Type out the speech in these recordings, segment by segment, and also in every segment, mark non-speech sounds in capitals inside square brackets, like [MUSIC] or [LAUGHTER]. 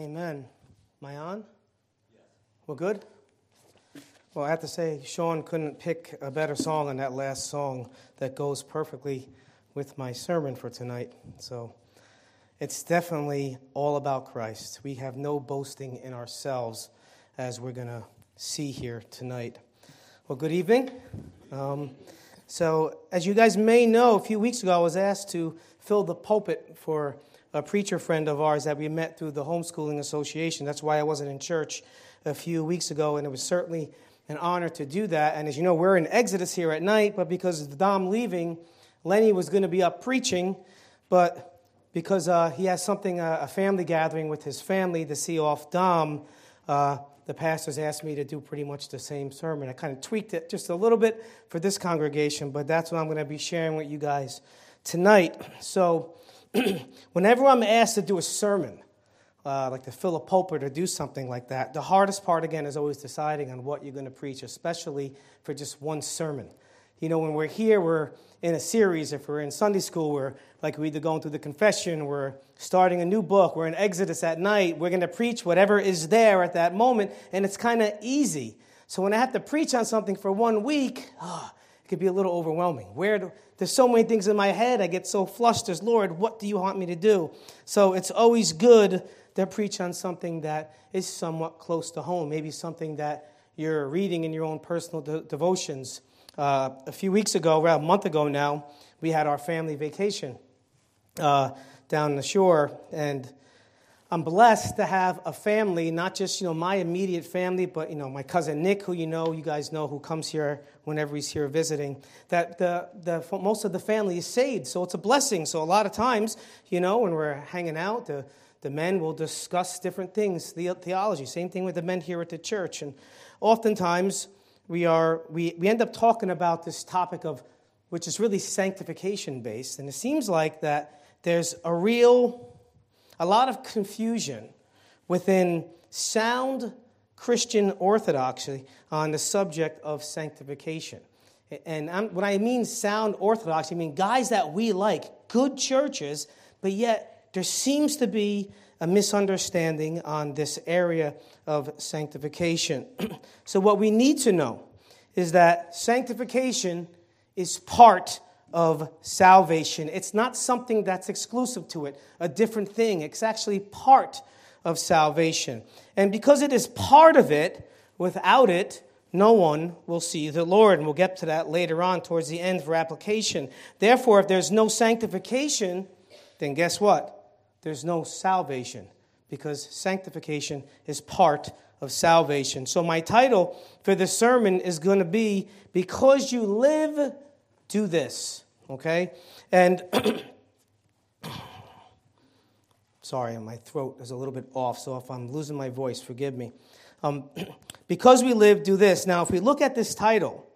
Amen. Am I on? Yes. Well, good? Well, I have to say, Sean couldn't pick a better song than that last song that goes perfectly with my sermon for tonight. So it's definitely all about Christ. We have no boasting in ourselves, as we're going to see here tonight. Well, good evening. Um, so, as you guys may know, a few weeks ago I was asked to fill the pulpit for a preacher friend of ours that we met through the Homeschooling Association. That's why I wasn't in church a few weeks ago, and it was certainly an honor to do that. And as you know, we're in Exodus here at night, but because of Dom leaving, Lenny was going to be up preaching, but because uh, he has something, uh, a family gathering with his family to see off Dom, uh, the pastors asked me to do pretty much the same sermon. I kind of tweaked it just a little bit for this congregation, but that's what I'm going to be sharing with you guys tonight. So, [CLEARS THROAT] whenever I'm asked to do a sermon, uh, like to fill a pulpit or do something like that, the hardest part, again, is always deciding on what you're going to preach, especially for just one sermon. You know, when we're here, we're in a series. If we're in Sunday school, we're like we're either going through the confession, we're starting a new book, we're in Exodus at night, we're going to preach whatever is there at that moment, and it's kind of easy. So when I have to preach on something for one week, oh, could be a little overwhelming. Where do, there's so many things in my head, I get so flustered. Lord, what do you want me to do? So it's always good to preach on something that is somewhat close to home, maybe something that you're reading in your own personal de- devotions. Uh, a few weeks ago, well, a month ago now, we had our family vacation uh, down the shore, and I'm blessed to have a family, not just you know my immediate family, but you know my cousin Nick, who you know, you guys know, who comes here whenever he's here visiting. That the, the most of the family is saved, so it's a blessing. So a lot of times, you know, when we're hanging out, the the men will discuss different things, the theology. Same thing with the men here at the church, and oftentimes we are we, we end up talking about this topic of which is really sanctification based, and it seems like that there's a real a lot of confusion within sound Christian orthodoxy on the subject of sanctification. And I'm, when I mean sound orthodoxy, I mean guys that we like, good churches, but yet there seems to be a misunderstanding on this area of sanctification. [CLEARS THROAT] so, what we need to know is that sanctification is part of salvation. It's not something that's exclusive to it, a different thing. It's actually part of salvation. And because it is part of it, without it, no one will see the Lord. And we'll get to that later on towards the end for application. Therefore, if there's no sanctification, then guess what? There's no salvation because sanctification is part of salvation. So, my title for this sermon is going to be Because You Live do this, okay? And [COUGHS] sorry, my throat is a little bit off, so if I'm losing my voice, forgive me. Um, [COUGHS] because we live, do this. Now, if we look at this title,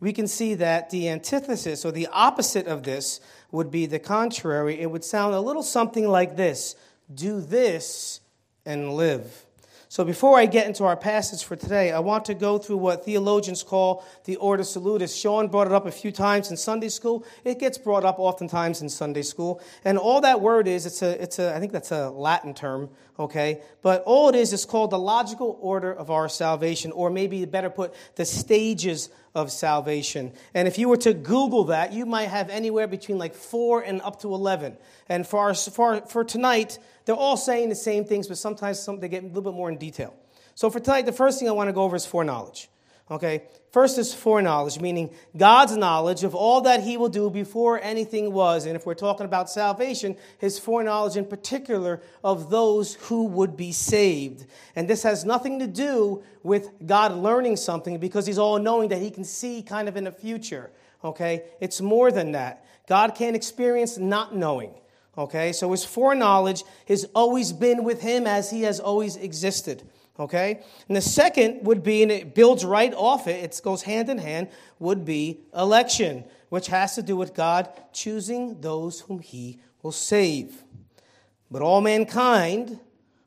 we can see that the antithesis or the opposite of this would be the contrary. It would sound a little something like this do this and live. So before I get into our passage for today, I want to go through what theologians call the ordo salutis. Sean brought it up a few times in Sunday school. It gets brought up oftentimes in Sunday school. And all that word is, it's a, it's a, I think that's a Latin term, okay? But all it is is called the logical order of our salvation, or maybe better put, the stages of salvation. And if you were to Google that, you might have anywhere between like four and up to 11. And for, our, for, for tonight, they're all saying the same things, but sometimes some, they get a little bit more in detail. So for tonight, the first thing I want to go over is foreknowledge. Okay? First is foreknowledge, meaning God's knowledge of all that He will do before anything was. And if we're talking about salvation, His foreknowledge in particular of those who would be saved. And this has nothing to do with God learning something because He's all knowing that He can see kind of in the future. Okay? It's more than that. God can't experience not knowing. Okay, so his foreknowledge has always been with him as he has always existed. Okay, and the second would be, and it builds right off it, it goes hand in hand, would be election, which has to do with God choosing those whom he will save. But all mankind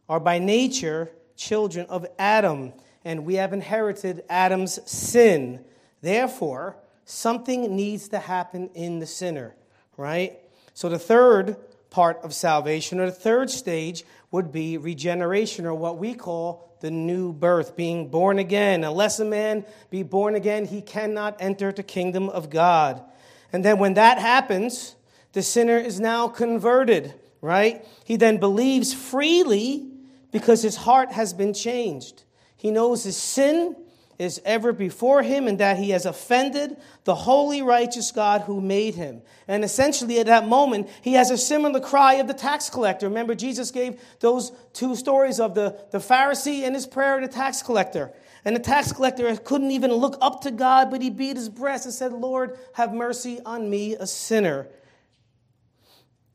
are by nature children of Adam, and we have inherited Adam's sin. Therefore, something needs to happen in the sinner, right? So the third part of salvation. Or the third stage would be regeneration, or what we call the new birth, being born again. Unless a man be born again, he cannot enter the kingdom of God. And then when that happens, the sinner is now converted, right? He then believes freely because his heart has been changed. He knows his sin is ever before him and that he has offended the holy, righteous God who made him. And essentially, at that moment, he has a similar cry of the tax collector. Remember, Jesus gave those two stories of the, the Pharisee and his prayer of the tax collector. And the tax collector couldn't even look up to God, but he beat his breast and said, Lord, have mercy on me, a sinner.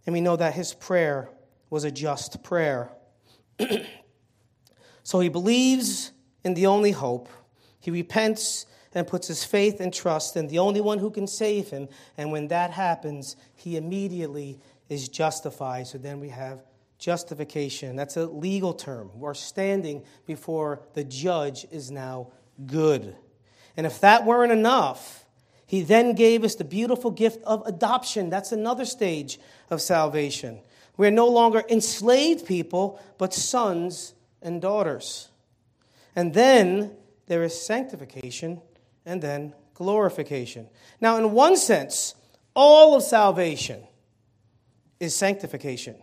And we know that his prayer was a just prayer. [CLEARS THROAT] so he believes in the only hope he repents and puts his faith and trust in the only one who can save him. And when that happens, he immediately is justified. So then we have justification. That's a legal term. We're standing before the judge is now good. And if that weren't enough, he then gave us the beautiful gift of adoption. That's another stage of salvation. We're no longer enslaved people, but sons and daughters. And then there is sanctification, and then glorification. Now, in one sense, all of salvation is sanctification.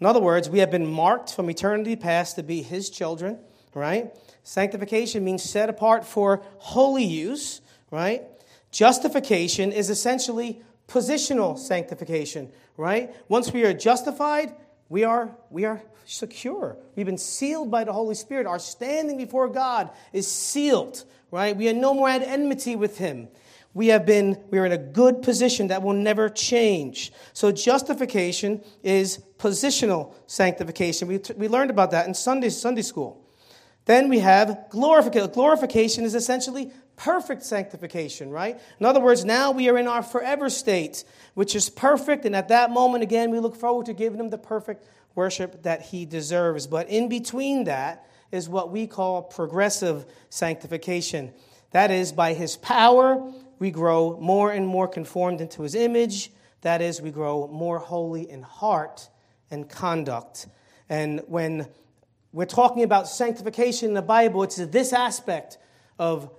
In other words, we have been marked from eternity past to be His children, right? Sanctification means set apart for holy use, right? Justification is essentially positional sanctification, right? Once we are justified, we are, we are secure. We've been sealed by the Holy Spirit. Our standing before God is sealed, right? We are no more at enmity with Him. We have been, we are in a good position that will never change. So justification is positional sanctification. We, we learned about that in Sunday, Sunday school. Then we have glorification. Glorification is essentially perfect sanctification, right? In other words, now we are in our forever state, which is perfect. And at that moment, again, we look forward to giving him the perfect worship that he deserves. But in between that is what we call progressive sanctification. That is, by his power, we grow more and more conformed into his image. That is, we grow more holy in heart and conduct. And when we're talking about sanctification in the Bible, it's this aspect of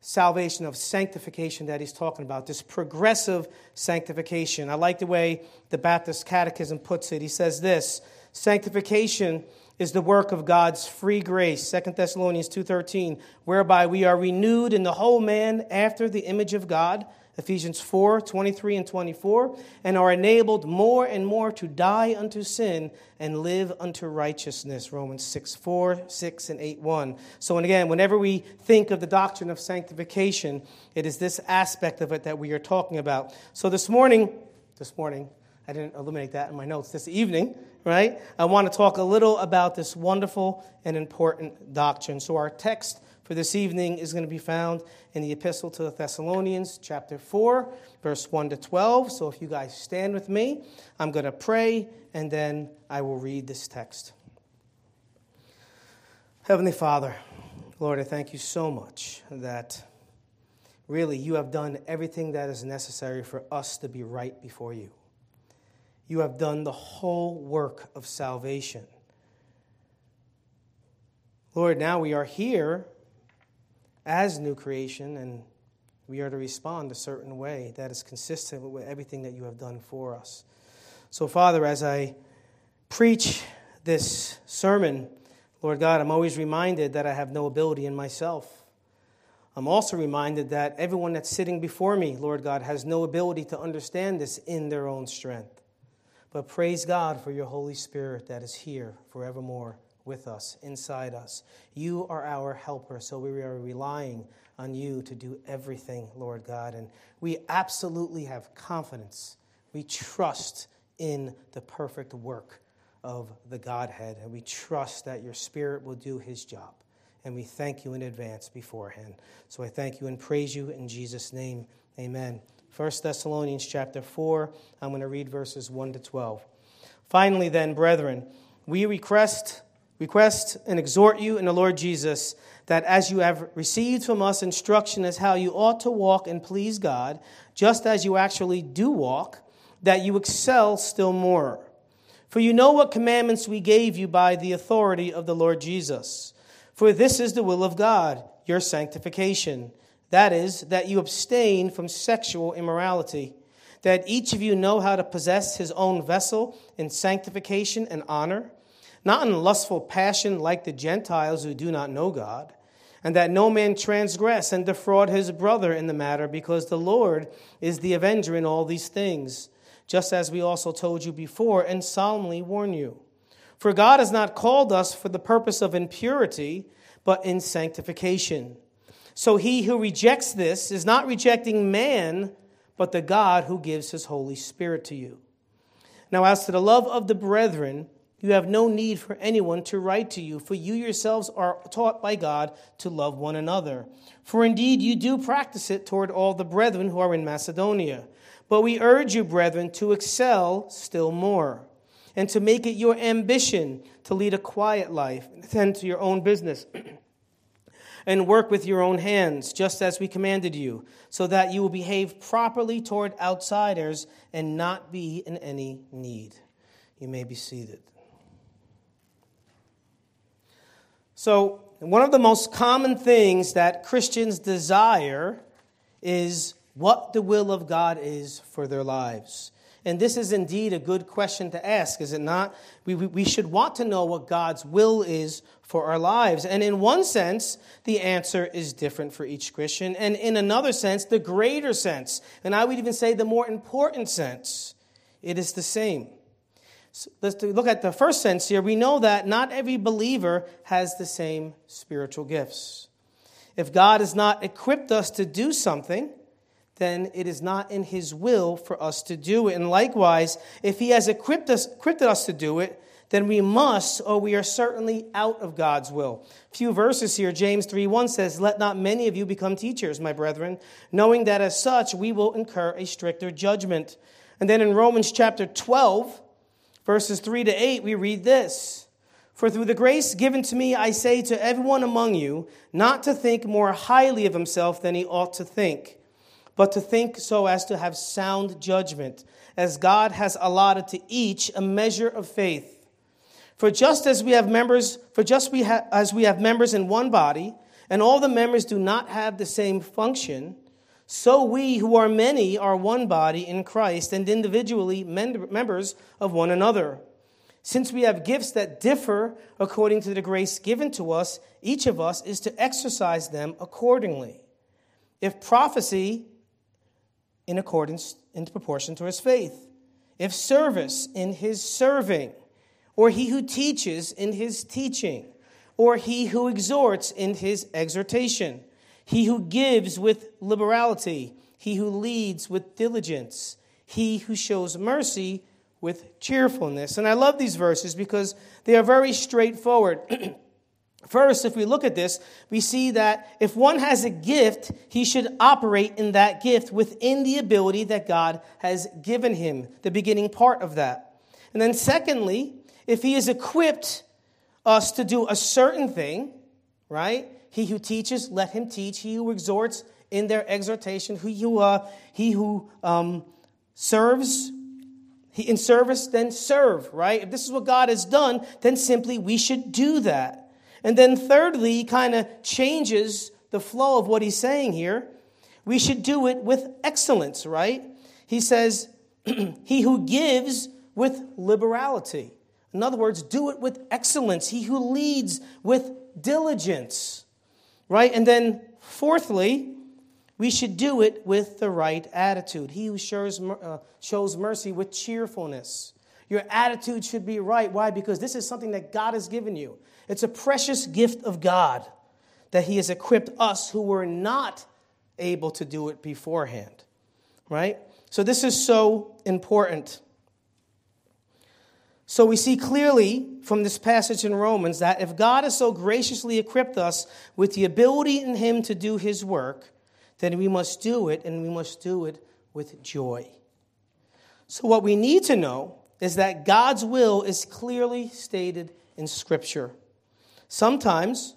salvation, of sanctification that he's talking about, this progressive sanctification. I like the way the Baptist Catechism puts it. He says this Sanctification is the work of God's free grace, 2 Thessalonians 2:13, whereby we are renewed in the whole man after the image of God, Ephesians 4, 23 and 24, and are enabled more and more to die unto sin and live unto righteousness, Romans 6, 4, 6, and 8, 1. So, and again, whenever we think of the doctrine of sanctification, it is this aspect of it that we are talking about. So this morning, this morning, I didn't eliminate that in my notes this evening, right? I want to talk a little about this wonderful and important doctrine. So, our text for this evening is going to be found in the Epistle to the Thessalonians, chapter 4, verse 1 to 12. So, if you guys stand with me, I'm going to pray and then I will read this text. Heavenly Father, Lord, I thank you so much that really you have done everything that is necessary for us to be right before you you have done the whole work of salvation. Lord, now we are here as new creation, and we are to respond a certain way that is consistent with everything that you have done for us. So, Father, as I preach this sermon, Lord God, I'm always reminded that I have no ability in myself. I'm also reminded that everyone that's sitting before me, Lord God, has no ability to understand this in their own strength. But praise God for your Holy Spirit that is here forevermore with us, inside us. You are our helper, so we are relying on you to do everything, Lord God. And we absolutely have confidence. We trust in the perfect work of the Godhead, and we trust that your Spirit will do his job. And we thank you in advance beforehand. So I thank you and praise you in Jesus' name. Amen. 1 Thessalonians chapter 4. I'm going to read verses 1 to 12. Finally, then, brethren, we request, request and exhort you in the Lord Jesus that as you have received from us instruction as how you ought to walk and please God, just as you actually do walk, that you excel still more For you know what commandments we gave you by the authority of the Lord Jesus. For this is the will of God, your sanctification. That is, that you abstain from sexual immorality, that each of you know how to possess his own vessel in sanctification and honor, not in lustful passion like the Gentiles who do not know God, and that no man transgress and defraud his brother in the matter, because the Lord is the avenger in all these things just as we also told you before and solemnly warn you. For God has not called us for the purpose of impurity, but in sanctification. So he who rejects this is not rejecting man, but the God who gives his Holy Spirit to you. Now, as to the love of the brethren, you have no need for anyone to write to you, for you yourselves are taught by God to love one another. For indeed you do practice it toward all the brethren who are in Macedonia. But we urge you, brethren, to excel still more and to make it your ambition to lead a quiet life, and attend to your own business, [CLEARS THROAT] and work with your own hands, just as we commanded you, so that you will behave properly toward outsiders and not be in any need. You may be seated. So, one of the most common things that Christians desire is what the will of God is for their lives. And this is indeed a good question to ask, is it not? We, we, we, should want to know what God's will is for our lives. And in one sense, the answer is different for each Christian. And in another sense, the greater sense, and I would even say the more important sense, it is the same. Let's look at the first sense here. We know that not every believer has the same spiritual gifts. If God has not equipped us to do something, then it is not in his will for us to do it. And likewise, if he has equipped us, equipped us to do it, then we must, or we are certainly out of God's will. A few verses here, James 3 1 says, Let not many of you become teachers, my brethren, knowing that as such we will incur a stricter judgment. And then in Romans chapter 12, verses 3 to 8, we read this. For through the grace given to me, I say to everyone among you, not to think more highly of himself than he ought to think but to think so as to have sound judgment, as God has allotted to each a measure of faith. For just as we have members, for just we ha- as we have members in one body, and all the members do not have the same function, so we who are many are one body in Christ and individually members of one another. Since we have gifts that differ according to the grace given to us, each of us is to exercise them accordingly. If prophecy, in accordance, in proportion to his faith. If service, in his serving, or he who teaches in his teaching, or he who exhorts in his exhortation, he who gives with liberality, he who leads with diligence, he who shows mercy with cheerfulness. And I love these verses because they are very straightforward. [CLEARS THROAT] First, if we look at this, we see that if one has a gift, he should operate in that gift within the ability that God has given him, the beginning part of that. And then, secondly, if he has equipped us to do a certain thing, right? He who teaches, let him teach. He who exhorts in their exhortation. He who, uh, he who um, serves, he, in service, then serve, right? If this is what God has done, then simply we should do that. And then, thirdly, he kind of changes the flow of what he's saying here. We should do it with excellence, right? He says, [CLEARS THROAT] He who gives with liberality. In other words, do it with excellence. He who leads with diligence, right? And then, fourthly, we should do it with the right attitude. He who shows, uh, shows mercy with cheerfulness. Your attitude should be right. Why? Because this is something that God has given you. It's a precious gift of God that He has equipped us who were not able to do it beforehand. Right? So, this is so important. So, we see clearly from this passage in Romans that if God has so graciously equipped us with the ability in Him to do His work, then we must do it, and we must do it with joy. So, what we need to know is that God's will is clearly stated in Scripture. Sometimes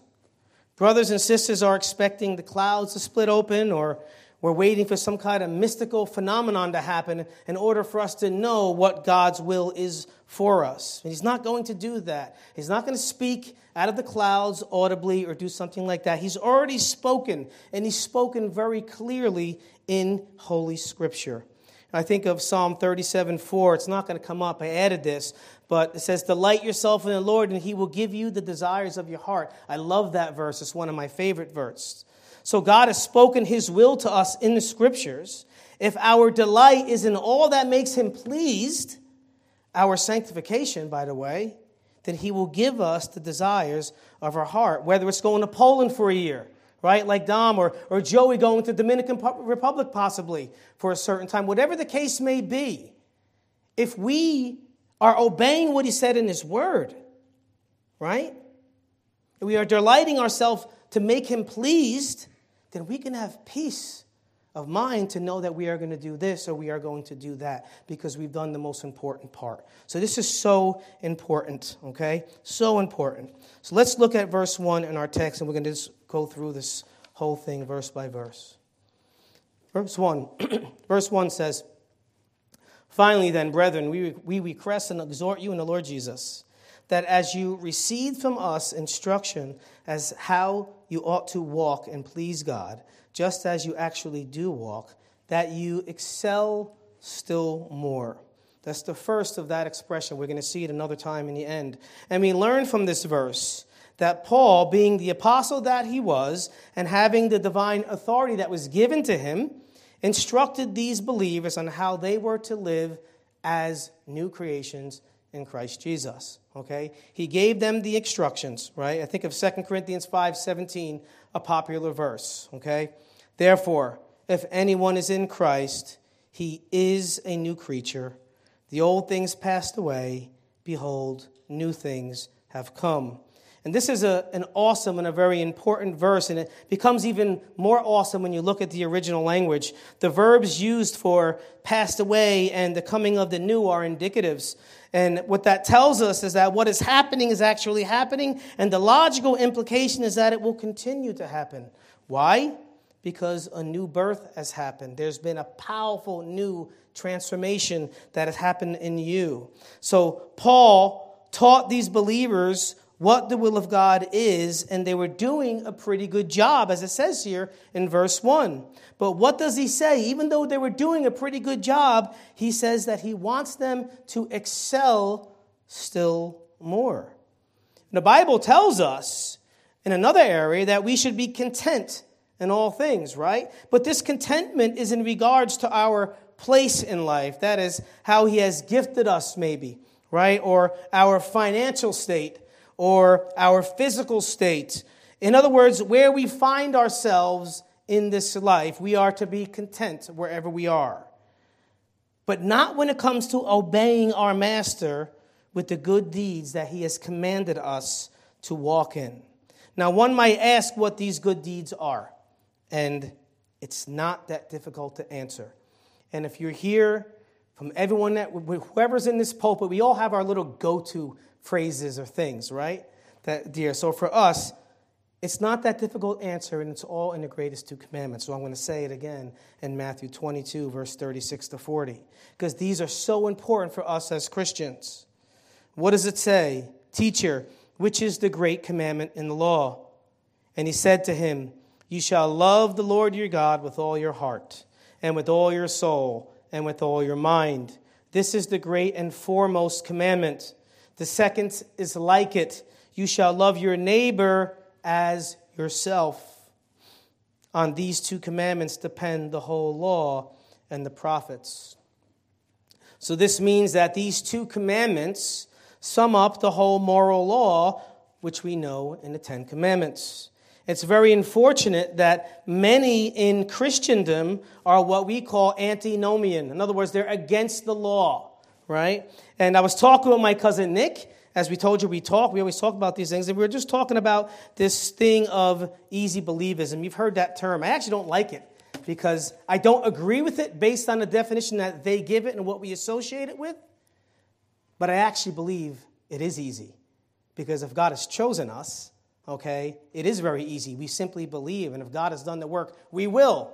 brothers and sisters are expecting the clouds to split open, or We're waiting for some kind of mystical phenomenon to happen in order for us to know what God's will is for us. And He's not going to do that. He's not going to speak out of the clouds audibly or do something like that. He's already spoken, and He's spoken very clearly in Holy Scripture. I think of Psalm 37 4. It's not going to come up. I added this, but it says, Delight yourself in the Lord, and He will give you the desires of your heart. I love that verse. It's one of my favorite verses. So God has spoken his will to us in the scriptures. If our delight is in all that makes him pleased, our sanctification, by the way, then he will give us the desires of our heart, whether it's going to Poland for a year, right, like Dom, or, or Joey going to Dominican Republic possibly for a certain time, whatever the case may be. If we are obeying what he said in his word, right, we are delighting ourselves to make him pleased, then we can have peace of mind to know that we are going to do this or we are going to do that because we've done the most important part. So, this is so important, okay? So important. So, let's look at verse 1 in our text and we're going to just go through this whole thing verse by verse. Verse 1. [CLEARS THROAT] verse 1 says, Finally, then, brethren, we, we request and exhort you in the Lord Jesus that as you received from us instruction as how you ought to walk and please God, just as you actually do walk, that you excel still more. That's the first of that expression. We're going to see it another time in the end. And we learn from this verse that Paul, being the apostle that he was, and having the divine authority that was given to him, instructed these believers on how they were to live as new creations in Christ Jesus. Okay? He gave them the instructions, right? I think of 2 Corinthians 5 17, a popular verse. Okay? Therefore, if anyone is in Christ, he is a new creature. The old things passed away. Behold, new things have come. And this is a, an awesome and a very important verse, and it becomes even more awesome when you look at the original language. The verbs used for passed away and the coming of the new are indicatives. And what that tells us is that what is happening is actually happening, and the logical implication is that it will continue to happen. Why? Because a new birth has happened. There's been a powerful new transformation that has happened in you. So, Paul taught these believers what the will of God is, and they were doing a pretty good job, as it says here in verse 1. But what does he say? Even though they were doing a pretty good job, he says that he wants them to excel still more. The Bible tells us in another area that we should be content in all things, right? But this contentment is in regards to our place in life. That is how he has gifted us, maybe, right? Or our financial state or our physical state. In other words, where we find ourselves in this life, we are to be content wherever we are. But not when it comes to obeying our Master with the good deeds that He has commanded us to walk in. Now, one might ask what these good deeds are, and it's not that difficult to answer. And if you're here, from everyone that, whoever's in this pulpit, we all have our little go to phrases or things, right? That dear. So for us, it's not that difficult answer, and it's all in the greatest two commandments. So I'm going to say it again in Matthew 22, verse 36 to 40, because these are so important for us as Christians. What does it say? Teacher, which is the great commandment in the law? And he said to him, You shall love the Lord your God with all your heart, and with all your soul, and with all your mind. This is the great and foremost commandment. The second is like it you shall love your neighbor as yourself. On these two commandments depend the whole law and the prophets. So, this means that these two commandments sum up the whole moral law, which we know in the Ten Commandments. It's very unfortunate that many in Christendom are what we call antinomian. In other words, they're against the law, right? And I was talking with my cousin Nick, as we told you, we talk, we always talk about these things, and we were just talking about this thing of easy believism. You've heard that term. I actually don't like it because I don't agree with it based on the definition that they give it and what we associate it with. But I actually believe it is easy because if God has chosen us, okay, it is very easy. We simply believe, and if God has done the work, we will.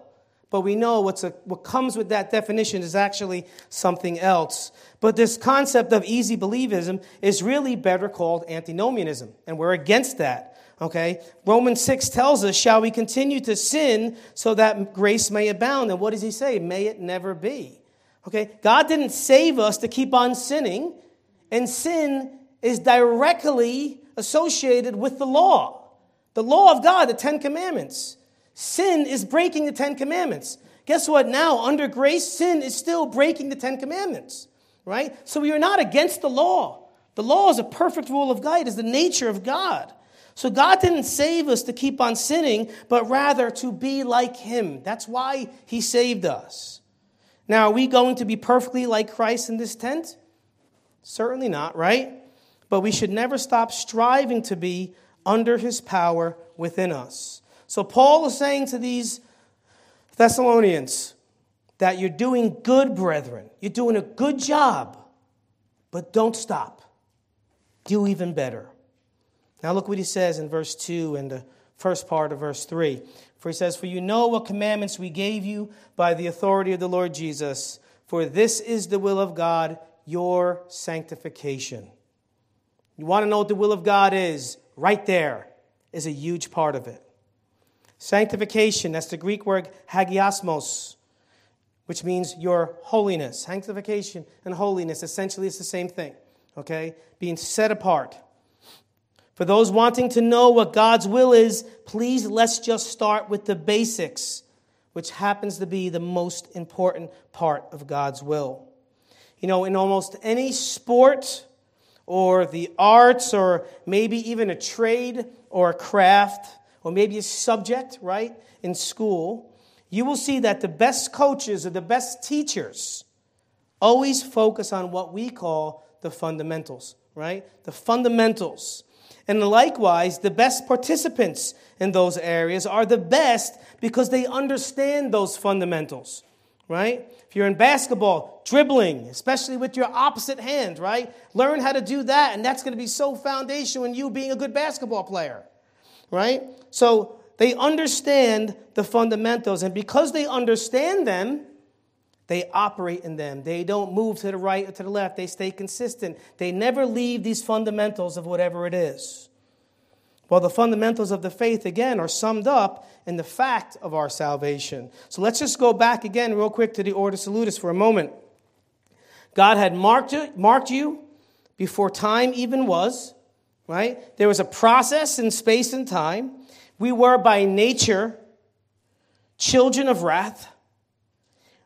But we know what's a, what comes with that definition is actually something else. But this concept of easy believism is really better called antinomianism, and we're against that. Okay? Romans 6 tells us, Shall we continue to sin so that grace may abound? And what does he say? May it never be. Okay? God didn't save us to keep on sinning, and sin is directly associated with the law. The law of God, the Ten Commandments. Sin is breaking the Ten Commandments. Guess what? Now, under grace, sin is still breaking the Ten Commandments, right? So we are not against the law. The law is a perfect rule of God, it is the nature of God. So God didn't save us to keep on sinning, but rather to be like Him. That's why He saved us. Now, are we going to be perfectly like Christ in this tent? Certainly not, right? But we should never stop striving to be under His power within us. So Paul is saying to these Thessalonians that you're doing good, brethren. You're doing a good job, but don't stop. Do even better. Now look what he says in verse 2 and the first part of verse 3. For he says, For you know what commandments we gave you by the authority of the Lord Jesus, for this is the will of God, your sanctification. You want to know what the will of God is? Right there is a huge part of it. Sanctification, that's the Greek word hagiasmos, which means your holiness. Sanctification and holiness, essentially, it's the same thing, okay? Being set apart. For those wanting to know what God's will is, please let's just start with the basics, which happens to be the most important part of God's will. You know, in almost any sport or the arts or maybe even a trade or a craft or maybe a subject, right, in school, you will see that the best coaches or the best teachers always focus on what we call the fundamentals, right? The fundamentals. And likewise, the best participants in those areas are the best because they understand those fundamentals, right? If you're in basketball, dribbling, especially with your opposite hand, right? Learn how to do that, and that's going to be so foundational in you being a good basketball player, right? So they understand the fundamentals, and because they understand them, they operate in them. They don't move to the right or to the left. They stay consistent. They never leave these fundamentals of whatever it is. Well, the fundamentals of the faith, again, are summed up in the fact of our salvation. So let's just go back again, real quick, to the Ordo Salutis for a moment. God had marked you, marked you before time even was, right? There was a process in space and time. We were by nature children of wrath.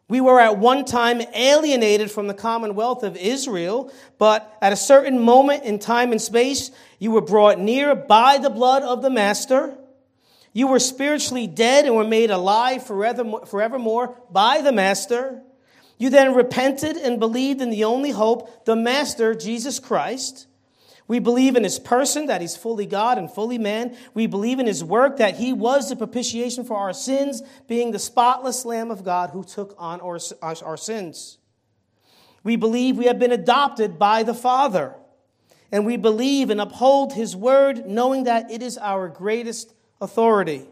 We were at one time alienated from the commonwealth of Israel, but at a certain moment in time and space, you were brought near by the blood of the Master. You were spiritually dead and were made alive forevermore by the Master. You then repented and believed in the only hope, the Master, Jesus Christ. We believe in his person, that he's fully God and fully man. We believe in his work, that he was the propitiation for our sins, being the spotless Lamb of God who took on our, our sins. We believe we have been adopted by the Father. And we believe and uphold his word, knowing that it is our greatest authority.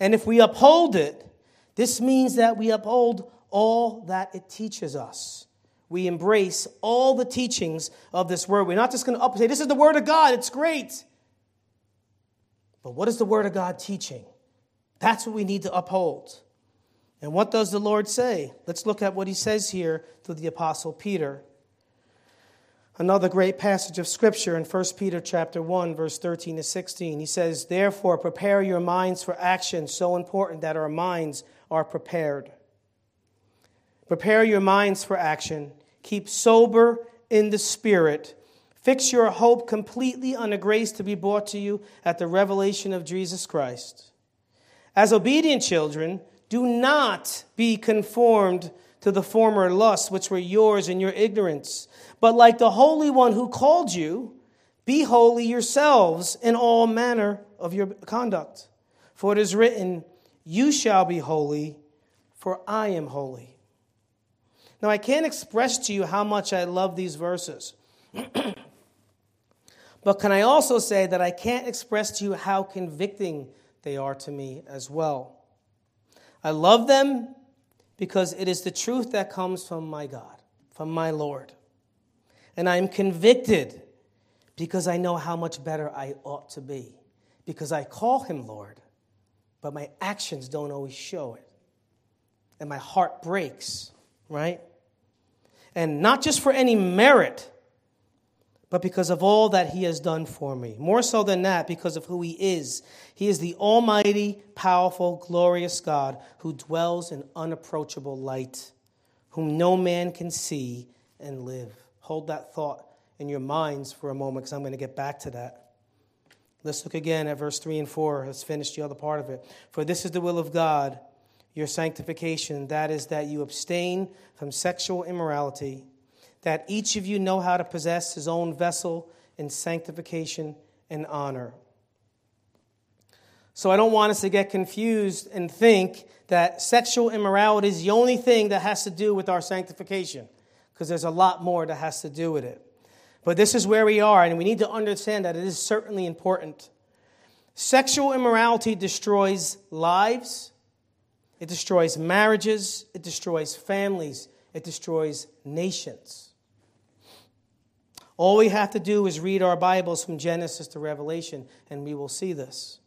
And if we uphold it, this means that we uphold all that it teaches us we embrace all the teachings of this word. We're not just going to say, This is the word of God, it's great. But what is the word of God teaching? That's what we need to uphold. And what does the Lord say? Let's look at what he says here through the apostle Peter. Another great passage of scripture in 1 Peter chapter 1 verse 13 to 16. He says, "Therefore prepare your minds for action, so important that our minds are prepared." Prepare your minds for action. Keep sober in the Spirit. Fix your hope completely on the grace to be brought to you at the revelation of Jesus Christ. As obedient children, do not be conformed to the former lusts which were yours in your ignorance, but like the Holy One who called you, be holy yourselves in all manner of your conduct. For it is written, You shall be holy, for I am holy. Now, I can't express to you how much I love these verses. [CLEARS THROAT] but can I also say that I can't express to you how convicting they are to me as well? I love them because it is the truth that comes from my God, from my Lord. And I am convicted because I know how much better I ought to be, because I call him Lord, but my actions don't always show it. And my heart breaks, right? And not just for any merit, but because of all that he has done for me. More so than that, because of who he is. He is the almighty, powerful, glorious God who dwells in unapproachable light, whom no man can see and live. Hold that thought in your minds for a moment because I'm going to get back to that. Let's look again at verse 3 and 4. Let's finish the other part of it. For this is the will of God, your sanctification, that is, that you abstain from sexual immorality that each of you know how to possess his own vessel in sanctification and honor. So I don't want us to get confused and think that sexual immorality is the only thing that has to do with our sanctification, because there's a lot more that has to do with it. But this is where we are, and we need to understand that it is certainly important. Sexual immorality destroys lives, it destroys marriages, it destroys families, it destroys nations. All we have to do is read our Bibles from Genesis to Revelation, and we will see this.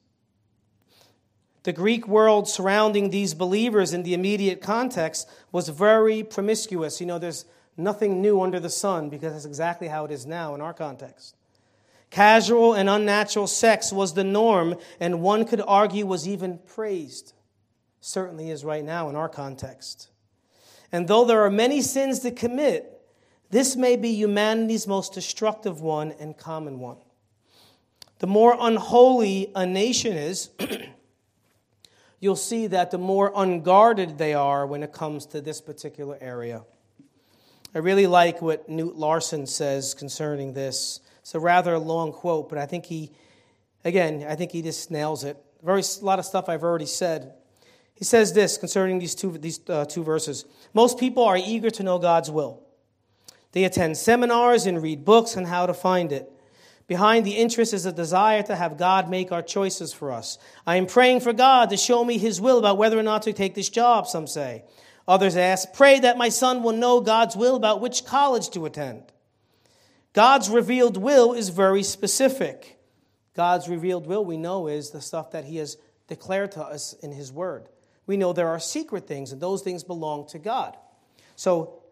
The Greek world surrounding these believers in the immediate context was very promiscuous. You know, there's nothing new under the sun because that's exactly how it is now in our context. Casual and unnatural sex was the norm, and one could argue was even praised. Certainly is right now in our context. And though there are many sins to commit, this may be humanity's most destructive one and common one. The more unholy a nation is, [CLEARS THROAT] you'll see that the more unguarded they are when it comes to this particular area. I really like what Knute Larson says concerning this. It's a rather long quote, but I think he, again, I think he just nails it. Very a lot of stuff I've already said. He says this concerning these two, these, uh, two verses. Most people are eager to know God's will. They attend seminars and read books on how to find it. Behind the interest is a desire to have God make our choices for us. I am praying for God to show me His will about whether or not to take this job, some say. Others ask, Pray that my son will know God's will about which college to attend. God's revealed will is very specific. God's revealed will, we know, is the stuff that He has declared to us in His Word. We know there are secret things, and those things belong to God. So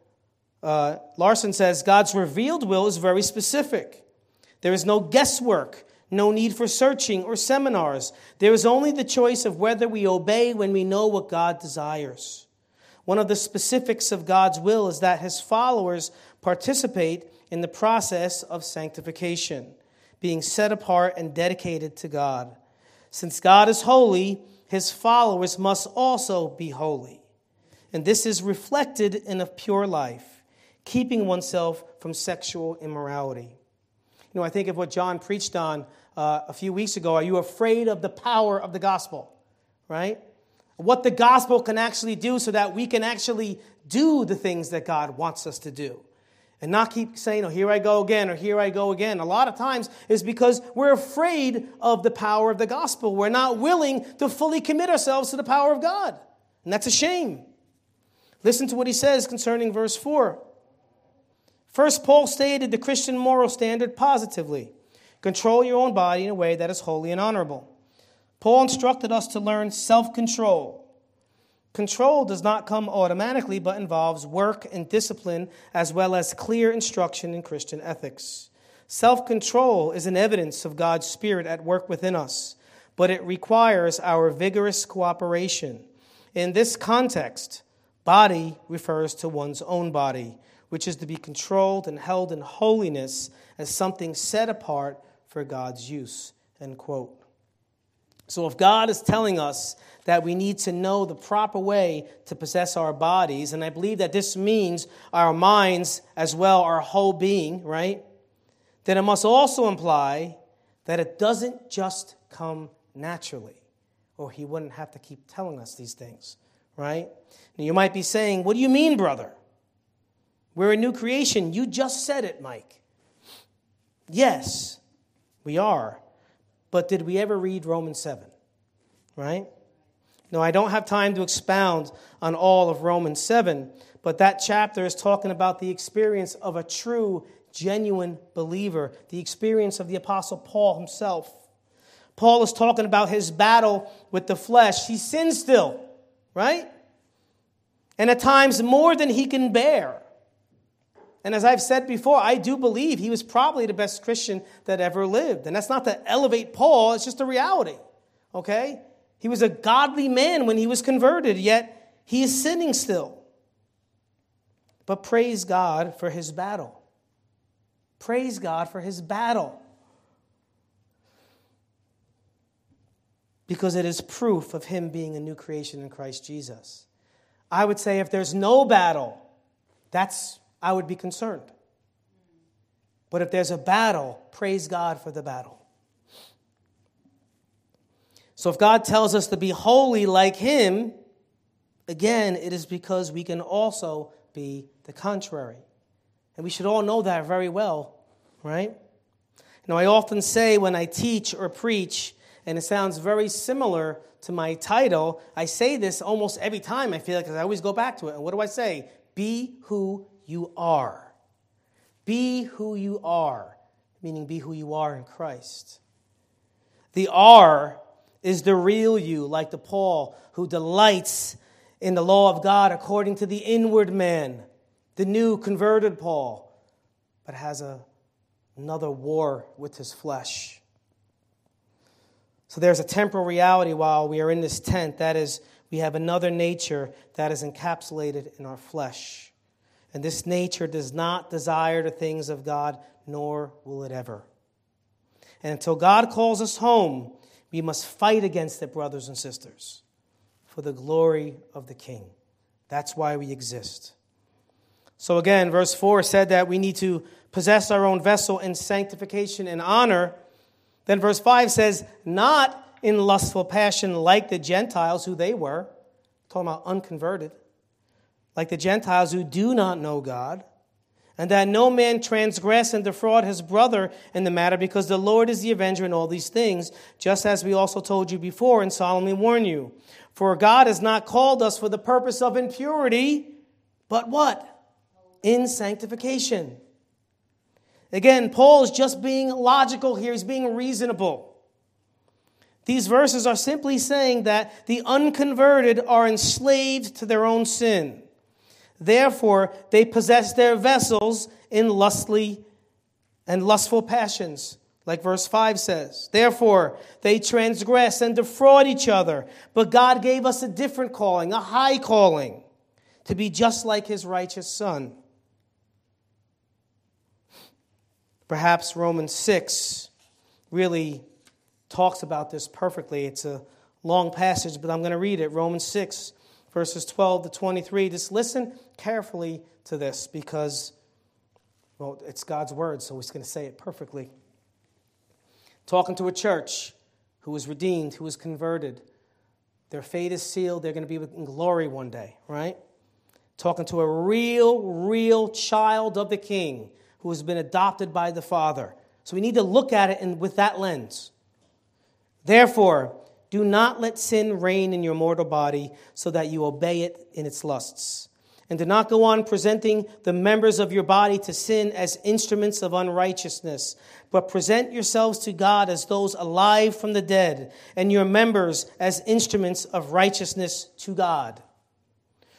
uh, Larson says God's revealed will is very specific. There is no guesswork, no need for searching or seminars. There is only the choice of whether we obey when we know what God desires. One of the specifics of God's will is that his followers participate in the process of sanctification, being set apart and dedicated to God. Since God is holy, his followers must also be holy. And this is reflected in a pure life keeping oneself from sexual immorality. You know, I think of what John preached on uh, a few weeks ago. Are you afraid of the power of the gospel? Right? What the gospel can actually do so that we can actually do the things that God wants us to do. And not keep saying, oh, here I go again, or here I go again. A lot of times is because we're afraid of the power of the gospel. We're not willing to fully commit ourselves to the power of God. And that's a shame. Listen to what he says concerning verse 4. First, Paul stated the Christian moral standard positively control your own body in a way that is holy and honorable. Paul instructed us to learn self control. Control does not come automatically, but involves work and discipline, as well as clear instruction in Christian ethics. Self control is an evidence of God's Spirit at work within us, but it requires our vigorous cooperation. In this context, body refers to one's own body which is to be controlled and held in holiness as something set apart for God's use. End quote. So, if God is telling us that we need to know the proper way to possess our bodies, and I believe that this means our minds as well, our whole being, right? Then it must also imply that it doesn't just come naturally, or He wouldn't have to keep telling us these things, right? Now, you might be saying, What do you mean, brother? We're a new creation. You just said it, Mike. Yes, we are. But did we ever read Romans 7? Right? Now, I don't have time to expound on all of Romans 7, but that chapter is talking about the experience of a true, genuine believer, the experience of the Apostle Paul himself. Paul is talking about his battle with the flesh. He sins still, right? And at times more than he can bear. And as I've said before, I do believe he was probably the best Christian that ever lived. And that's not to elevate Paul, it's just a reality. Okay? He was a godly man when he was converted, yet he is sinning still. But praise God for his battle. Praise God for his battle. Because it is proof of him being a new creation in Christ Jesus. I would say if there's no battle, that's I would be concerned. But if there's a battle, praise God for the battle. So if God tells us to be holy like Him, again, it is because we can also be the contrary. And we should all know that very well, right? Now, I often say when I teach or preach, and it sounds very similar to my title, I say this almost every time I feel like I always go back to it. And what do I say? Be who you are. Be who you are, meaning be who you are in Christ. The R is the real you, like the Paul who delights in the law of God according to the inward man, the new converted Paul, but has a, another war with his flesh. So there's a temporal reality while we are in this tent. That is, we have another nature that is encapsulated in our flesh. And this nature does not desire the things of God, nor will it ever. And until God calls us home, we must fight against it, brothers and sisters, for the glory of the King. That's why we exist. So again, verse 4 said that we need to possess our own vessel in sanctification and honor. Then verse 5 says, not in lustful passion like the Gentiles, who they were, talking about unconverted like the Gentiles who do not know God, and that no man transgress and defraud his brother in the matter, because the Lord is the avenger in all these things, just as we also told you before and solemnly warn you. For God has not called us for the purpose of impurity, but what? In sanctification. Again, Paul is just being logical here, he's being reasonable. These verses are simply saying that the unconverted are enslaved to their own sin. Therefore, they possess their vessels in lustly and lustful passions, like verse 5 says. Therefore, they transgress and defraud each other. But God gave us a different calling, a high calling, to be just like his righteous Son. Perhaps Romans 6 really talks about this perfectly. It's a long passage, but I'm going to read it. Romans 6, verses 12 to 23. Just listen carefully to this because, well, it's God's word, so he's going to say it perfectly. Talking to a church who was redeemed, who was converted. Their fate is sealed. They're going to be in glory one day, right? Talking to a real, real child of the king who has been adopted by the Father. So we need to look at it in, with that lens. Therefore, do not let sin reign in your mortal body so that you obey it in its lusts. And do not go on presenting the members of your body to sin as instruments of unrighteousness, but present yourselves to God as those alive from the dead, and your members as instruments of righteousness to God.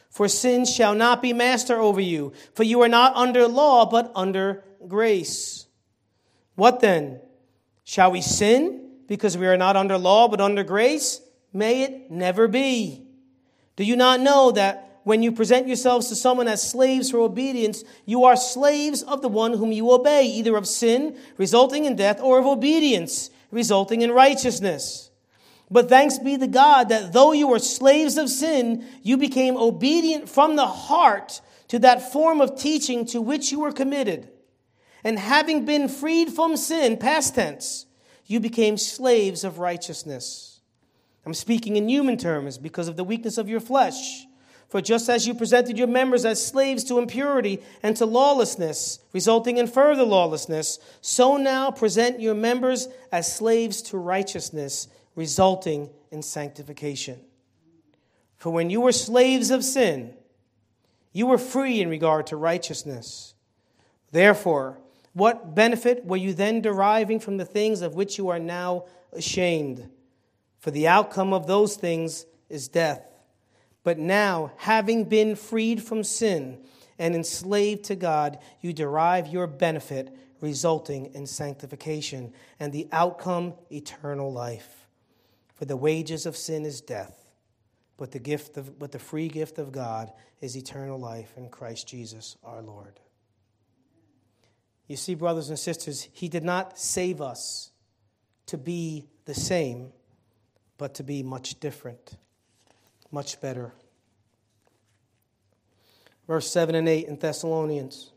For sin shall not be master over you, for you are not under law, but under grace. What then? Shall we sin? Because we are not under law but under grace? May it never be. Do you not know that when you present yourselves to someone as slaves for obedience, you are slaves of the one whom you obey, either of sin, resulting in death, or of obedience, resulting in righteousness? But thanks be to God that though you were slaves of sin, you became obedient from the heart to that form of teaching to which you were committed. And having been freed from sin, past tense, you became slaves of righteousness. I'm speaking in human terms because of the weakness of your flesh. For just as you presented your members as slaves to impurity and to lawlessness, resulting in further lawlessness, so now present your members as slaves to righteousness, resulting in sanctification. For when you were slaves of sin, you were free in regard to righteousness. Therefore, what benefit were you then deriving from the things of which you are now ashamed? For the outcome of those things is death. But now, having been freed from sin and enslaved to God, you derive your benefit, resulting in sanctification, and the outcome, eternal life. For the wages of sin is death but the gift of but the free gift of God is eternal life in Christ Jesus our Lord. You see brothers and sisters, he did not save us to be the same, but to be much different, much better. Verse 7 and 8 in Thessalonians.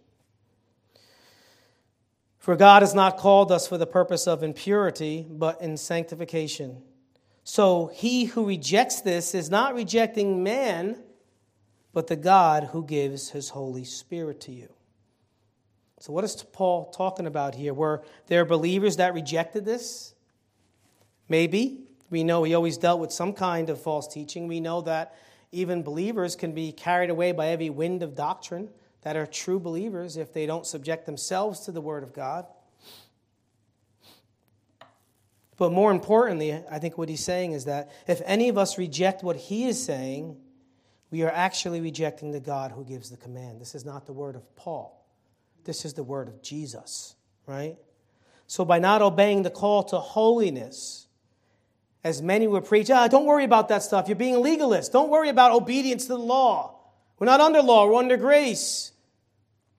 For God has not called us for the purpose of impurity, but in sanctification. So he who rejects this is not rejecting man, but the God who gives his Holy Spirit to you. So, what is Paul talking about here? Were there believers that rejected this? Maybe. We know he always dealt with some kind of false teaching. We know that even believers can be carried away by every wind of doctrine that are true believers if they don't subject themselves to the Word of God. But more importantly, I think what he's saying is that if any of us reject what he is saying, we are actually rejecting the God who gives the command. This is not the word of Paul, this is the word of Jesus, right? So by not obeying the call to holiness, as many would preach, ah, don't worry about that stuff. You're being a legalist. Don't worry about obedience to the law. We're not under law, we're under grace.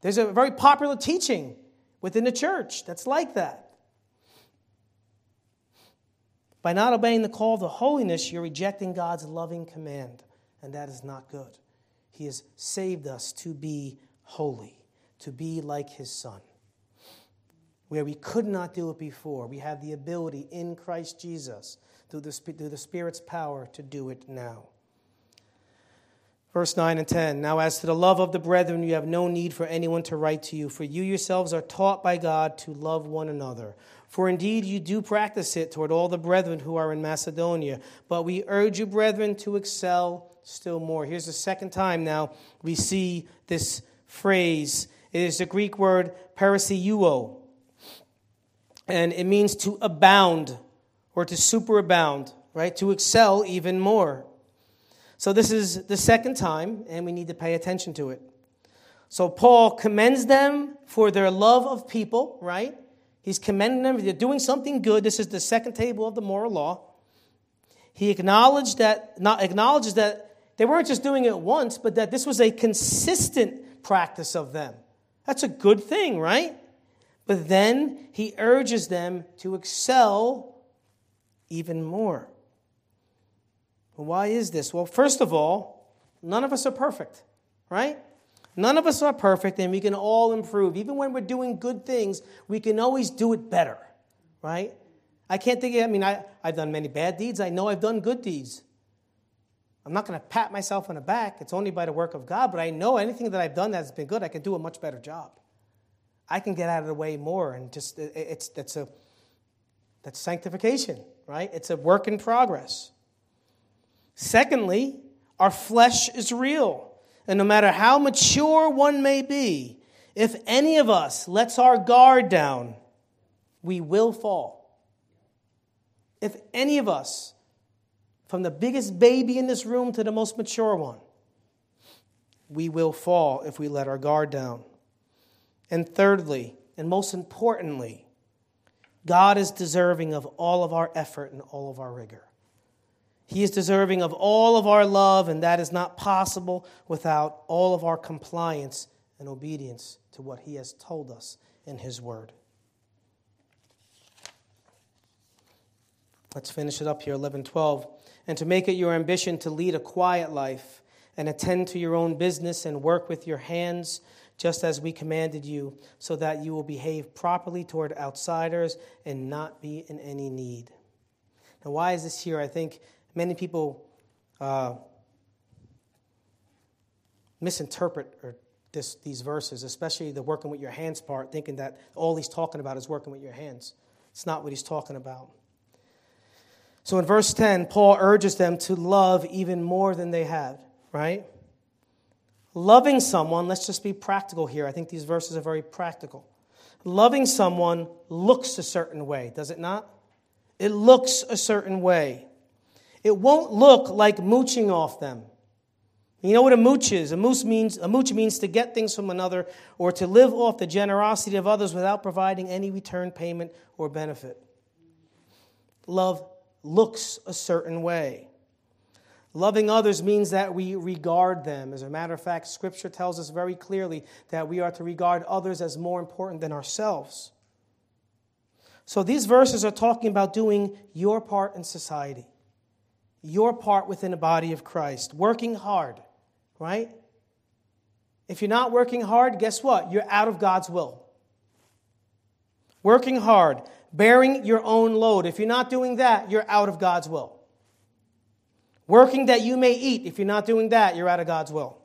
There's a very popular teaching within the church that's like that. By not obeying the call to holiness, you're rejecting God's loving command, and that is not good. He has saved us to be holy, to be like His Son. Where we could not do it before, we have the ability in Christ Jesus, through the, through the Spirit's power, to do it now. Verse 9 and 10 Now, as to the love of the brethren, you have no need for anyone to write to you, for you yourselves are taught by God to love one another. For indeed you do practice it toward all the brethren who are in Macedonia. But we urge you, brethren, to excel still more. Here's the second time now we see this phrase. It is the Greek word perisseuo, and it means to abound or to superabound, right? To excel even more. So this is the second time, and we need to pay attention to it. So Paul commends them for their love of people, right? He's commending them. They're doing something good. This is the second table of the moral law. He acknowledged that, not, acknowledges that they weren't just doing it once, but that this was a consistent practice of them. That's a good thing, right? But then he urges them to excel even more. why is this? Well, first of all, none of us are perfect, right? None of us are perfect, and we can all improve. Even when we're doing good things, we can always do it better, right? I can't think of, I mean, I, I've done many bad deeds. I know I've done good deeds. I'm not going to pat myself on the back. It's only by the work of God, but I know anything that I've done that's been good, I can do a much better job. I can get out of the way more, and just it's that's a that's sanctification, right? It's a work in progress. Secondly, our flesh is real. And no matter how mature one may be, if any of us lets our guard down, we will fall. If any of us, from the biggest baby in this room to the most mature one, we will fall if we let our guard down. And thirdly, and most importantly, God is deserving of all of our effort and all of our rigor. He is deserving of all of our love, and that is not possible without all of our compliance and obedience to what He has told us in His Word. Let's finish it up here, 11 12. And to make it your ambition to lead a quiet life and attend to your own business and work with your hands, just as we commanded you, so that you will behave properly toward outsiders and not be in any need. Now, why is this here? I think Many people uh, misinterpret or this, these verses, especially the working with your hands part, thinking that all he's talking about is working with your hands. It's not what he's talking about. So in verse 10, Paul urges them to love even more than they have, right? Loving someone, let's just be practical here. I think these verses are very practical. Loving someone looks a certain way, does it not? It looks a certain way. It won't look like mooching off them. You know what a mooch is? A mooch means a mooch means to get things from another or to live off the generosity of others without providing any return payment or benefit. Love looks a certain way. Loving others means that we regard them. As a matter of fact, Scripture tells us very clearly that we are to regard others as more important than ourselves. So these verses are talking about doing your part in society, your part within the body of Christ, working hard, right? If you're not working hard, guess what? You're out of God's will. Working hard, bearing your own load. If you're not doing that, you're out of God's will. Working that you may eat. If you're not doing that, you're out of God's will.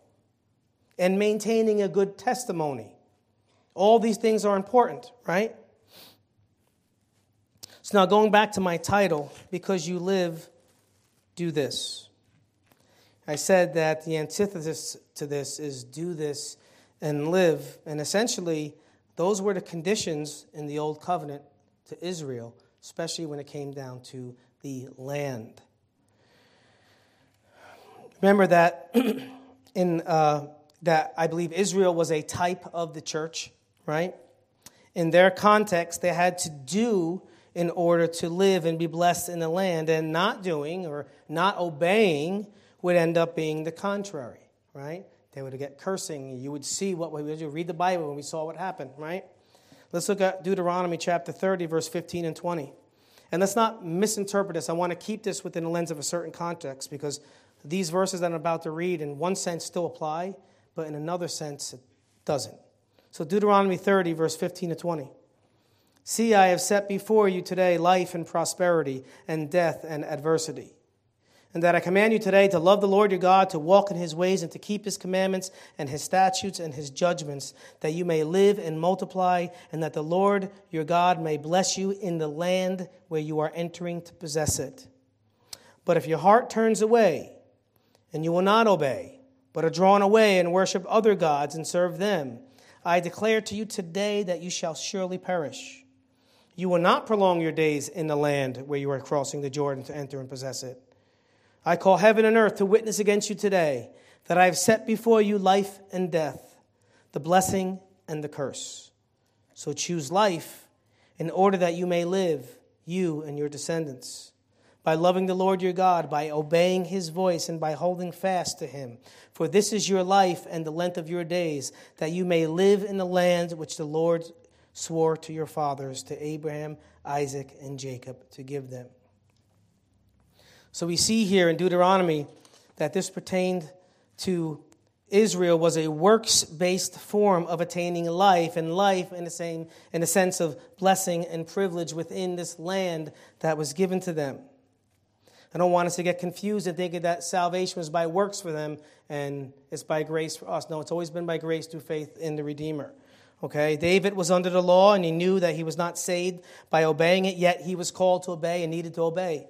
And maintaining a good testimony. All these things are important, right? So now going back to my title, because you live, do this. I said that the antithesis to this is do this and live. And essentially, those were the conditions in the Old Covenant to Israel, especially when it came down to the land. Remember that [CLEARS THROAT] in uh, that I believe Israel was a type of the church, right? In their context, they had to do in order to live and be blessed in the land, and not doing or not obeying would end up being the contrary, right? They would get cursing. You would see what we would read the Bible when we saw what happened, right? Let's look at Deuteronomy chapter 30, verse 15 and 20. And let's not misinterpret this. I want to keep this within the lens of a certain context because these verses that I'm about to read, in one sense, still apply, but in another sense, it doesn't. So, Deuteronomy 30, verse 15 to 20. See, I have set before you today life and prosperity, and death and adversity. And that I command you today to love the Lord your God, to walk in his ways, and to keep his commandments and his statutes and his judgments, that you may live and multiply, and that the Lord your God may bless you in the land where you are entering to possess it. But if your heart turns away, and you will not obey, but are drawn away and worship other gods and serve them. I declare to you today that you shall surely perish. You will not prolong your days in the land where you are crossing the Jordan to enter and possess it. I call heaven and earth to witness against you today that I have set before you life and death, the blessing and the curse. So choose life in order that you may live, you and your descendants by loving the Lord your God, by obeying his voice, and by holding fast to him. For this is your life and the length of your days, that you may live in the land which the Lord swore to your fathers, to Abraham, Isaac, and Jacob, to give them. So we see here in Deuteronomy that this pertained to Israel was a works-based form of attaining life, and life in the same in the sense of blessing and privilege within this land that was given to them. I don't want us to get confused and thinking that salvation was by works for them and it's by grace for us. No, it's always been by grace through faith in the Redeemer. Okay, David was under the law and he knew that he was not saved by obeying it, yet he was called to obey and needed to obey.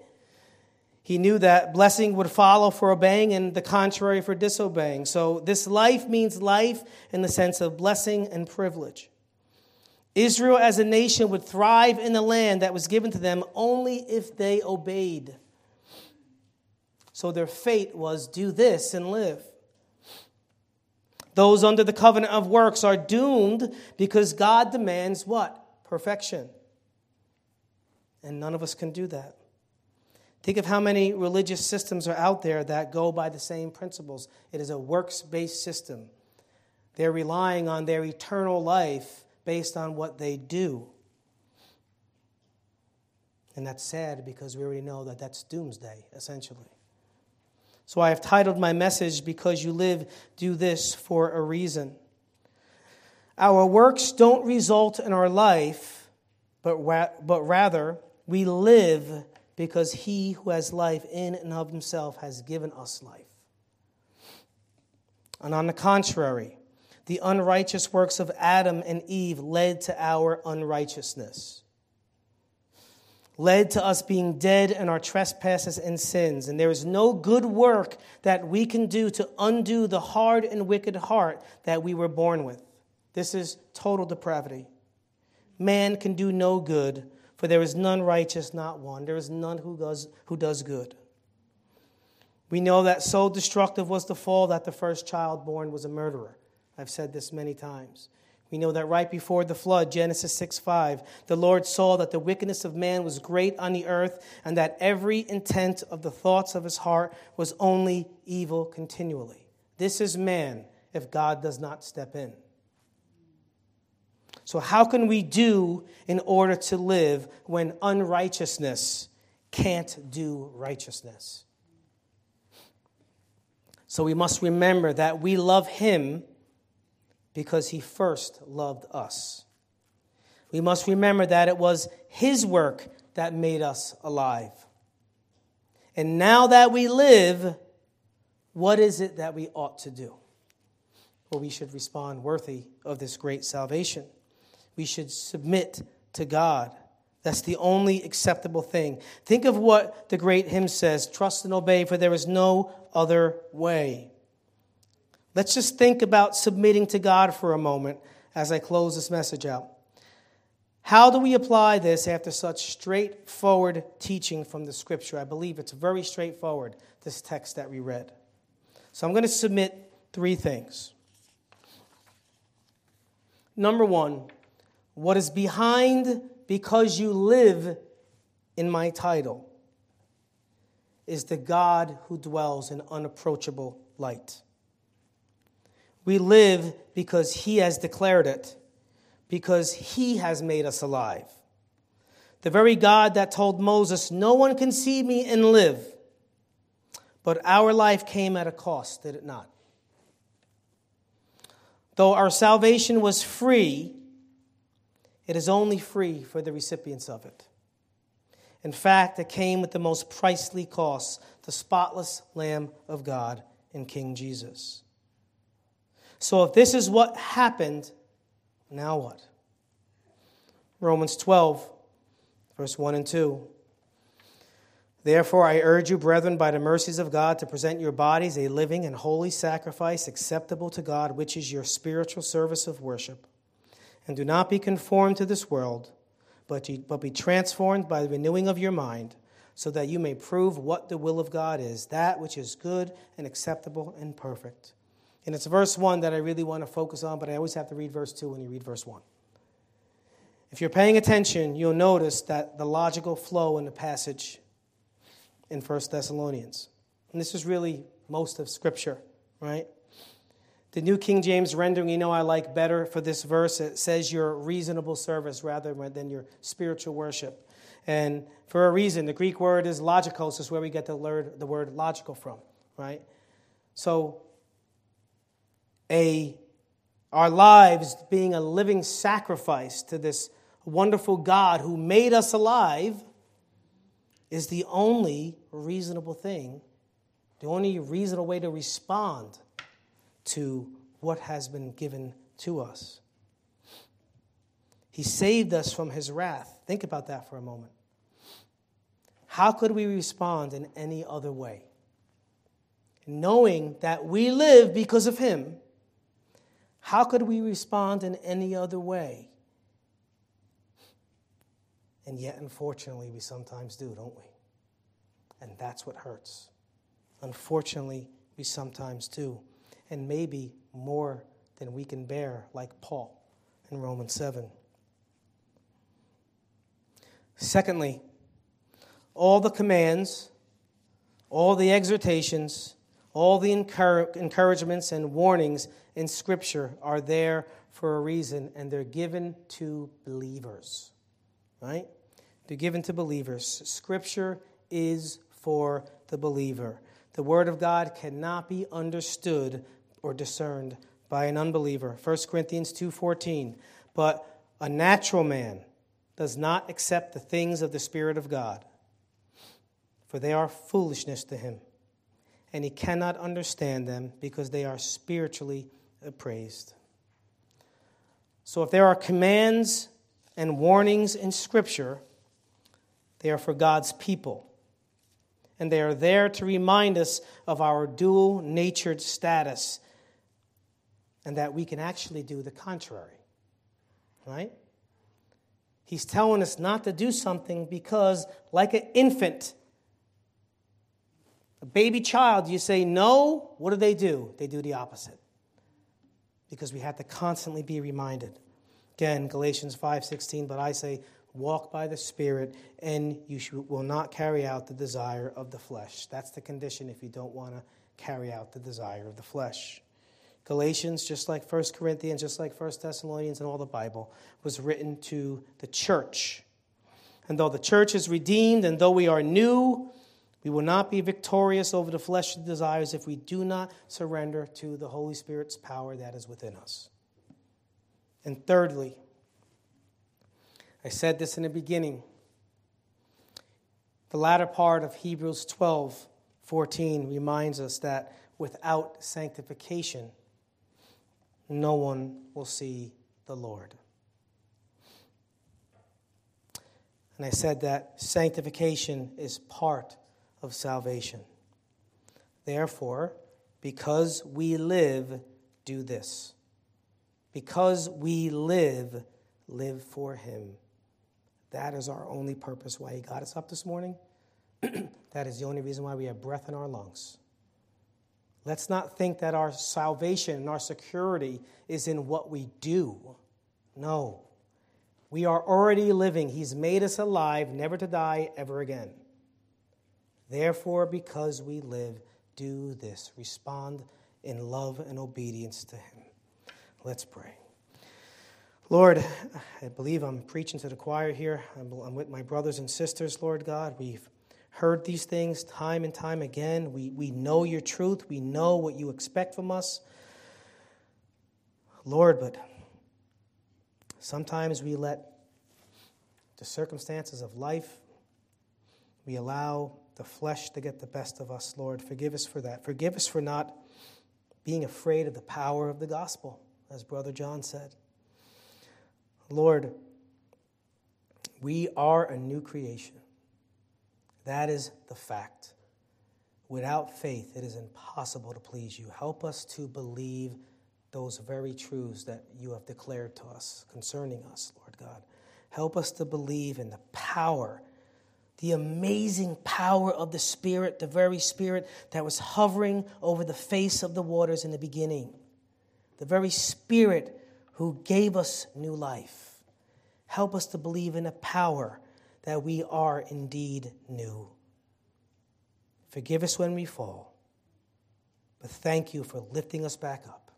He knew that blessing would follow for obeying and the contrary for disobeying. So, this life means life in the sense of blessing and privilege. Israel as a nation would thrive in the land that was given to them only if they obeyed. So their fate was do this and live. Those under the covenant of works are doomed because God demands what? Perfection. And none of us can do that. Think of how many religious systems are out there that go by the same principles. It is a works based system. They're relying on their eternal life based on what they do. And that's sad because we already know that that's doomsday, essentially. So I have titled my message, Because You Live, Do This for a Reason. Our works don't result in our life, but, ra- but rather we live because he who has life in and of himself has given us life. And on the contrary, the unrighteous works of Adam and Eve led to our unrighteousness. led to us being dead in our trespasses and sins. And there is no good work that we can do to undo the hard and wicked heart that we were born with. This is total depravity. Man can do no good, for there is none righteous, not one. There is none who does, who does good. We know that so destructive was the fall that the first child born was a murderer. I've said this many times. We know that right before the flood, Genesis 6 5, the Lord saw that the wickedness of man was great on the earth, and that every intent of the thoughts of his heart was only evil continually. This is man if God does not step in. So, how can we do in order to live when unrighteousness can't do righteousness? So, we must remember that we love Him because he first loved us. We must remember that it was his work that made us alive. And now that we live, what is it that we ought to do? Well, we should respond worthy of this great salvation. We should submit to God. That's the only acceptable thing. Think of what the great hymn says trust and obey, for there is no other way. Let's just think about submitting to God for a moment as I close this message out. How do we apply this after such straightforward teaching from the scripture? I believe it's very straightforward, this text that we read. So I'm going to submit three things. Number one, what is behind because you live in my title is the God who dwells in unapproachable light. We live because He has declared it, because He has made us alive. The very God that told Moses, No one can see me and live. But our life came at a cost, did it not? Though our salvation was free, it is only free for the recipients of it. In fact, it came with the most pricely cost the spotless Lamb of God in King Jesus. So if this is what happened, now what? Romans 12, verse 1 and 2. Therefore, I urge you, brethren, by the mercies of God, to present your bodies a living and holy sacrifice acceptable to God, which is your spiritual service of worship. And do not be conformed to this world, but, but be transformed by the renewing of your mind, so that you may prove what the will of God is, that which is good and acceptable and perfect. And it's verse 1 that I really want to focus on, but I always have to read verse 2 when you read verse 1. If you're paying attention, you'll notice that the logical flow in the passage in 1 Thessalonians. And this is really most of Scripture, right? The New King James rendering, you know, I like better for this verse. It says your reasonable service rather than your spiritual worship. And for a reason, the Greek word is logikos, is where we get the word, the word logical from, right? So a our lives being a living sacrifice to this wonderful God who made us alive is the only reasonable thing, the only reasonable way to respond to what has been given to us. He saved us from his wrath. Think about that for a moment. How could we respond in any other way? Knowing that we live because of him how could we respond in any other way? And yet, unfortunately, we sometimes do, don't we? And that's what hurts. Unfortunately, we sometimes do. And maybe more than we can bear, like Paul in Romans 7. Secondly, all the commands, all the exhortations, all the encouragements and warnings in Scripture are there for a reason, and they're given to believers. Right? They're given to believers. Scripture is for the believer. The Word of God cannot be understood or discerned by an unbeliever. 1 Corinthians 2:14. But a natural man does not accept the things of the Spirit of God, for they are foolishness to him and he cannot understand them because they are spiritually appraised. So, if there are commands and warnings in Scripture, they are for God's people. And they are there to remind us of our dual natured status and that we can actually do the contrary. Right? He's telling us not to do something because, like an infant, a baby child, you say no, what do they do? They do the opposite. Because we have to constantly be reminded. Again, Galatians 5:16, but I say walk by the spirit and you will not carry out the desire of the flesh. That's the condition if you don't want to carry out the desire of the flesh. Galatians, just like 1 Corinthians, just like 1 Thessalonians and all the Bible, was written to the church. And though the church is redeemed and though we are new, we will not be victorious over the fleshly desires if we do not surrender to the Holy Spirit's power that is within us. And thirdly, I said this in the beginning. The latter part of Hebrews 12 14 reminds us that without sanctification, no one will see the Lord. And I said that sanctification is part of salvation. Therefore, because we live, do this. Because we live, live for Him. That is our only purpose why He got us up this morning. [CLEARS THROAT] that is the only reason why we have breath in our lungs. Let's not think that our salvation and our security is in what we do. No. We are already living. He's made us alive, never to die ever again. Therefore, because we live, do this. Respond in love and obedience to Him. Let's pray. Lord, I believe I'm preaching to the choir here. I'm with my brothers and sisters, Lord God. We've heard these things time and time again. We, we know your truth, we know what you expect from us. Lord, but sometimes we let the circumstances of life, we allow the flesh to get the best of us, Lord. Forgive us for that. Forgive us for not being afraid of the power of the gospel, as Brother John said. Lord, we are a new creation. That is the fact. Without faith, it is impossible to please you. Help us to believe those very truths that you have declared to us concerning us, Lord God. Help us to believe in the power, the amazing power of the Spirit, the very Spirit that was hovering over the face of the waters in the beginning, the very Spirit who gave us new life. Help us to believe in a power that we are indeed new. Forgive us when we fall, but thank you for lifting us back up.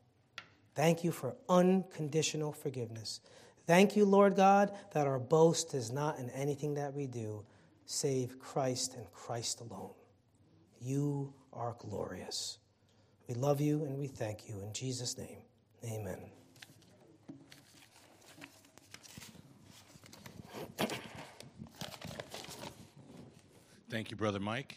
Thank you for unconditional forgiveness. Thank you, Lord God, that our boast is not in anything that we do, save Christ and Christ alone. You are glorious. We love you and we thank you. In Jesus' name, amen. Thank you, Brother Mike.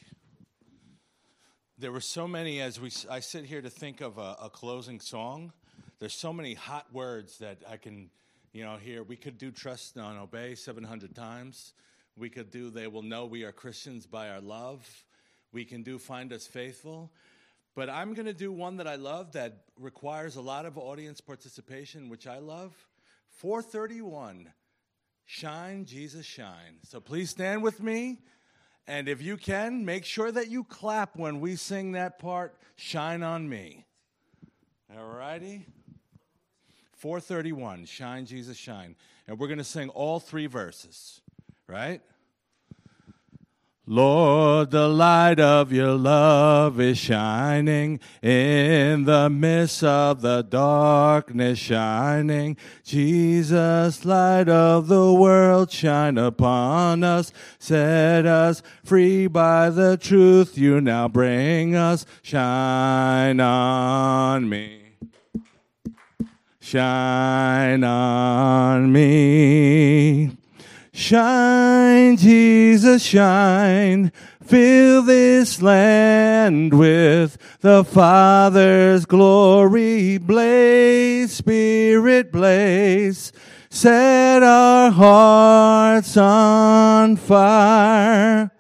There were so many, as we, I sit here to think of a, a closing song, there's so many hot words that I can, you know, hear. We could do trust and obey 700 times. We could do they will know we are Christians by our love. We can do find us faithful. But I'm going to do one that I love that requires a lot of audience participation, which I love. 431 Shine, Jesus, shine. So please stand with me. And if you can, make sure that you clap when we sing that part, Shine on Me. All righty? 431, Shine, Jesus, Shine. And we're going to sing all three verses, right? Lord, the light of your love is shining in the midst of the darkness shining. Jesus, light of the world, shine upon us, set us free by the truth you now bring us. Shine on me. Shine on me. Shine, Jesus, shine. Fill this land with the Father's glory. Blaze, Spirit, blaze. set our hearts on fire.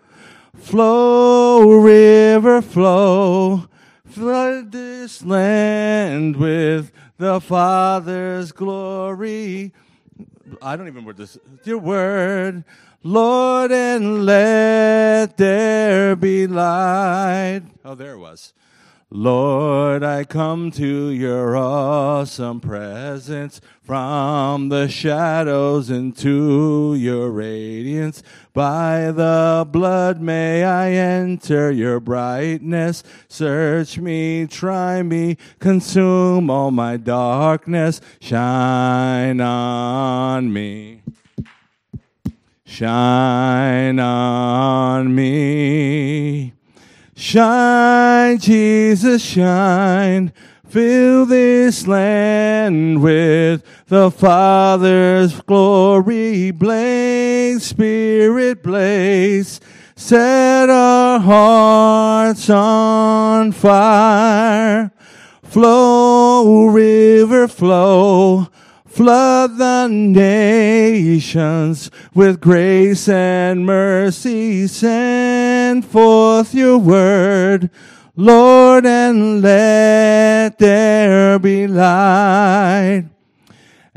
Flow, river, flow, flood this land with the Father's glory. I don't even word this. Your word, Lord, and let there be light. Oh, there it was. Lord, I come to your awesome presence from the shadows into your radiance. By the blood may I enter your brightness. Search me, try me, consume all my darkness. Shine on me. Shine on me. Shine, Jesus, shine. Fill this land with the Father's glory. Blaze, Spirit, blaze. Set our hearts on fire. Flow, river, flow. Flood the nations with grace and mercy. Send forth your word, Lord, and let there be light.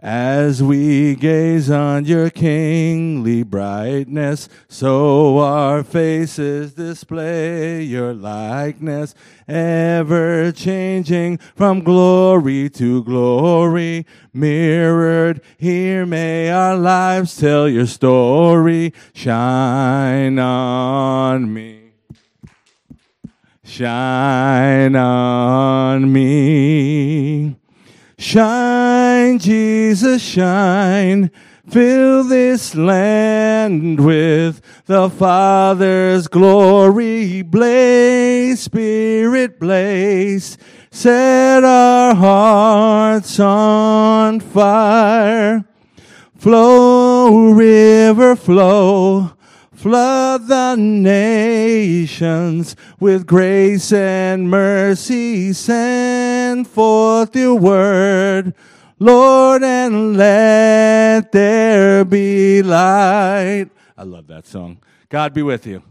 As we gaze on your kingly brightness, so our faces display your likeness, ever changing from glory to glory, mirrored here may our lives tell your story. Shine on me. Shine on me. Shine, Jesus, shine. Fill this land with the Father's glory. Blaze, Spirit, blaze. Set our hearts on fire. Flow, river, flow. Flood the nations with grace and mercy. Send forth your word, Lord, and let there be light. I love that song. God be with you.